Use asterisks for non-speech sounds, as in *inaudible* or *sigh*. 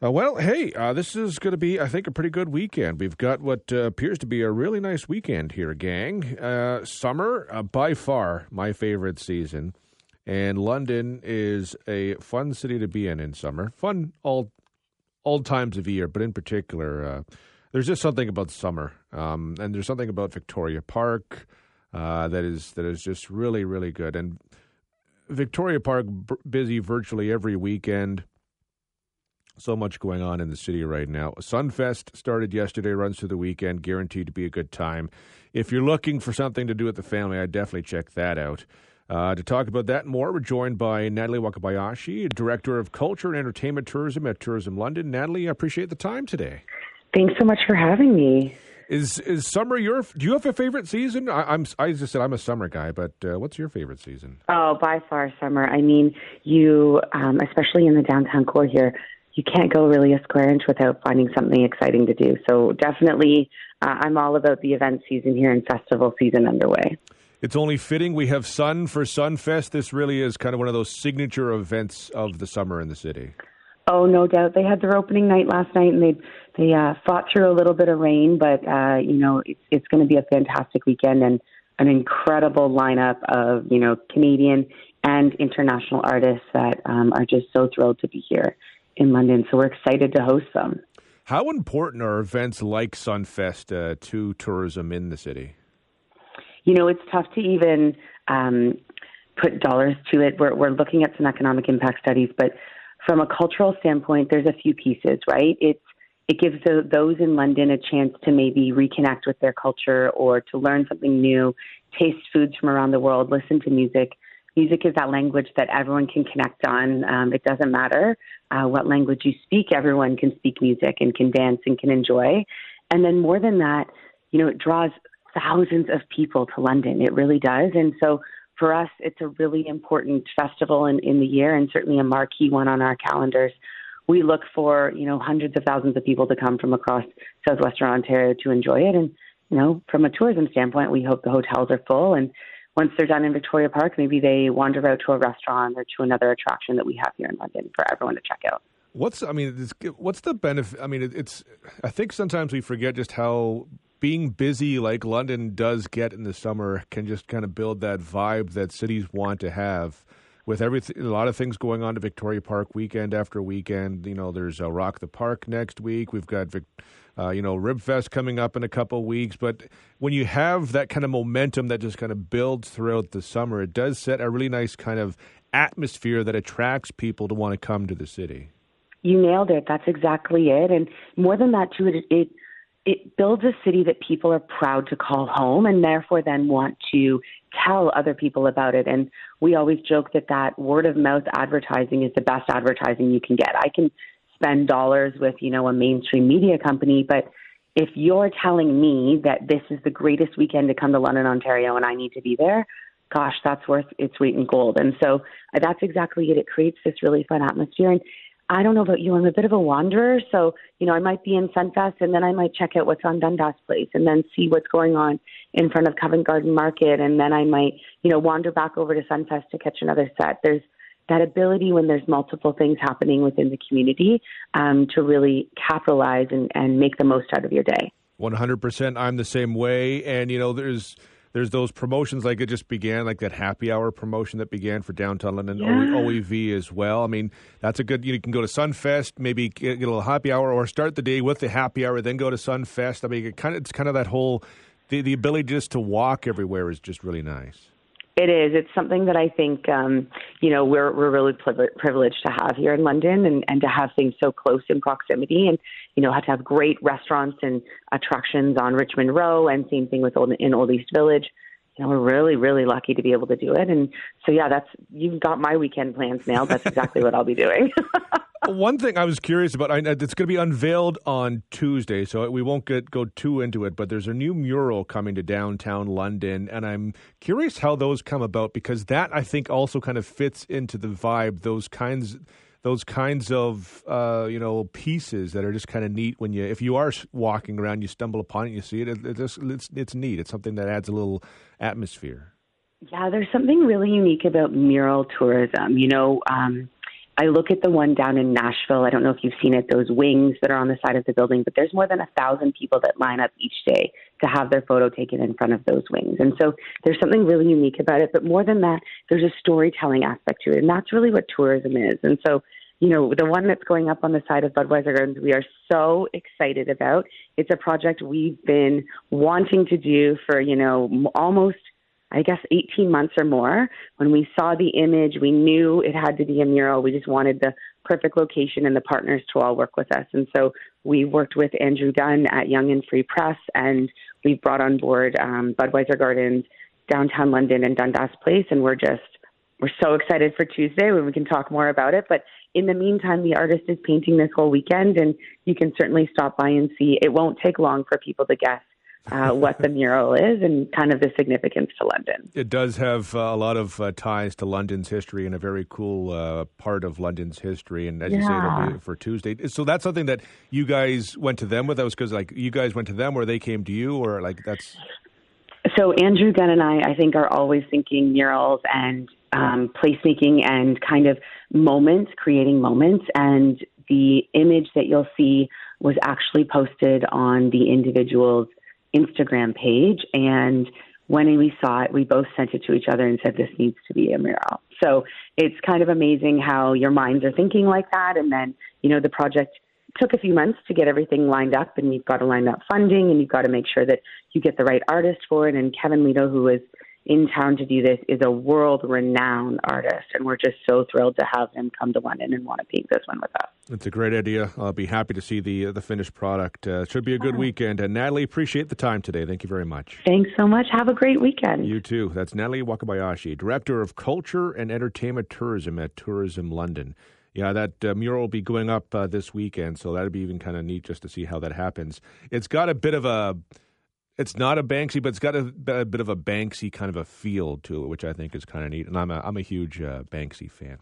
Uh, well, hey, uh, this is going to be, I think, a pretty good weekend. We've got what uh, appears to be a really nice weekend here, gang. Uh, summer, uh, by far, my favorite season. And London is a fun city to be in in summer. Fun all all times of year, but in particular, uh, there's just something about summer, um, and there's something about Victoria Park that is that is just really, really good. And Victoria Park b- busy virtually every weekend so much going on in the city right now. Sunfest started yesterday, runs through the weekend, guaranteed to be a good time. If you're looking for something to do with the family, I'd definitely check that out. Uh, to talk about that more, we're joined by Natalie Wakabayashi, Director of Culture and Entertainment Tourism at Tourism London. Natalie, I appreciate the time today. Thanks so much for having me. Is is summer your? Do you have a favorite season? I, am I just said I'm a summer guy, but uh, what's your favorite season? Oh, by far summer. I mean, you, um, especially in the downtown core here, you can't go really a square inch without finding something exciting to do. So definitely, uh, I'm all about the event season here and festival season underway. It's only fitting we have sun for Sunfest. This really is kind of one of those signature events of the summer in the city. Oh, no doubt. They had their opening night last night, and they they uh, fought through a little bit of rain, but uh, you know it's it's going to be a fantastic weekend and an incredible lineup of you know Canadian and international artists that um, are just so thrilled to be here in London. So we're excited to host them. How important are events like Sunfest uh, to tourism in the city? You know, it's tough to even um, put dollars to it. We're, we're looking at some economic impact studies, but from a cultural standpoint, there's a few pieces, right? It's it gives the, those in London a chance to maybe reconnect with their culture or to learn something new, taste foods from around the world, listen to music music is that language that everyone can connect on. Um, it doesn't matter uh, what language you speak, everyone can speak music and can dance and can enjoy. And then more than that, you know, it draws thousands of people to London. It really does. And so for us, it's a really important festival in, in the year and certainly a marquee one on our calendars. We look for, you know, hundreds of thousands of people to come from across southwestern Ontario to enjoy it. And, you know, from a tourism standpoint, we hope the hotels are full and once they're done in Victoria Park, maybe they wander out to a restaurant or to another attraction that we have here in London for everyone to check out. What's I mean, what's the benefit? I mean, it's I think sometimes we forget just how being busy like London does get in the summer can just kind of build that vibe that cities want to have with everything, a lot of things going on to Victoria Park weekend after weekend. You know, there's a Rock the Park next week. We've got, uh, you know, Ribfest coming up in a couple weeks. But when you have that kind of momentum that just kind of builds throughout the summer, it does set a really nice kind of atmosphere that attracts people to want to come to the city. You nailed it. That's exactly it. And more than that, too, it, it it builds a city that people are proud to call home and therefore then want to tell other people about it. And we always joke that that word of mouth advertising is the best advertising you can get. I can spend dollars with, you know, a mainstream media company, but if you're telling me that this is the greatest weekend to come to London, Ontario, and I need to be there, gosh, that's worth its weight in gold. And so uh, that's exactly it. It creates this really fun atmosphere. And I don't know about you. I'm a bit of a wanderer, so you know I might be in Sunfest, and then I might check out what's on Dundas Place, and then see what's going on in front of Covent Garden Market, and then I might you know wander back over to Sunfest to catch another set. There's that ability when there's multiple things happening within the community um, to really capitalize and, and make the most out of your day. 100%. I'm the same way, and you know there's there's those promotions like it just began, like that happy hour promotion that began for downtown London, yeah. OEV as well. I mean, that's a good. You can go to Sunfest, maybe get, get, a little happy hour, or start the day with the happy hour, then go to Sunfest. I mean, it kind of it's kind of that whole the the ability just to walk everywhere is just really nice. It is. It's something that I think um, you know we're we're really privileged to have here in London, and and to have things so close in proximity, and you know, have to have great restaurants and attractions on Richmond Row, and same thing with old, in Old East Village. You know, we're really really lucky to be able to do it, and so yeah, that's you've got my weekend plans nailed. That's exactly what I'll be doing. *laughs* One thing I was curious about, I, it's going to be unveiled on Tuesday, so we won't get go too into it. But there's a new mural coming to downtown London, and I'm curious how those come about because that I think also kind of fits into the vibe. Those kinds, those kinds of uh, you know pieces that are just kind of neat when you if you are walking around, you stumble upon it, you see it. it it's, it's it's neat. It's something that adds a little atmosphere. Yeah, there's something really unique about mural tourism. You know. Um, I look at the one down in Nashville. I don't know if you've seen it, those wings that are on the side of the building, but there's more than a thousand people that line up each day to have their photo taken in front of those wings. And so there's something really unique about it. But more than that, there's a storytelling aspect to it. And that's really what tourism is. And so you know, the one that's going up on the side of Budweiser Gardens, we are so excited about. It's a project we've been wanting to do for, you know, almost, I guess, 18 months or more. When we saw the image, we knew it had to be a mural. We just wanted the perfect location and the partners to all work with us. And so we worked with Andrew Dunn at Young and Free Press, and we've brought on board um, Budweiser Gardens, downtown London, and Dundas Place, and we're just we're so excited for Tuesday when we can talk more about it. But in the meantime, the artist is painting this whole weekend, and you can certainly stop by and see. It won't take long for people to guess uh, what the mural is and kind of the significance to London. It does have uh, a lot of uh, ties to London's history and a very cool uh, part of London's history. And as yeah. you say, it'll be for Tuesday. So that's something that you guys went to them with. That was because like you guys went to them, or they came to you, or like that's. So Andrew Gunn and I, I think, are always thinking murals and um, placemaking and kind of moments, creating moments. And the image that you'll see was actually posted on the individual's Instagram page. And when we saw it, we both sent it to each other and said, This needs to be a mural. So it's kind of amazing how your minds are thinking like that. And then, you know, the project took a few months to get everything lined up, and you've got to line up funding, and you've got to make sure that you get the right artist for it. And Kevin Ledo, who is in town to do this is a world renowned artist, and we're just so thrilled to have him come to London and want to paint this one with us. It's a great idea. I'll be happy to see the uh, the finished product. Uh, should be a good weekend. And Natalie, appreciate the time today. Thank you very much. Thanks so much. Have a great weekend. You too. That's Natalie Wakabayashi, Director of Culture and Entertainment Tourism at Tourism London. Yeah, that uh, mural will be going up uh, this weekend, so that'd be even kind of neat just to see how that happens. It's got a bit of a it's not a Banksy, but it's got a, a, bit of a Banksy kind of a feel to it, which I think is kind of neat. And I'm a I'm a huge uh, Banksy fan.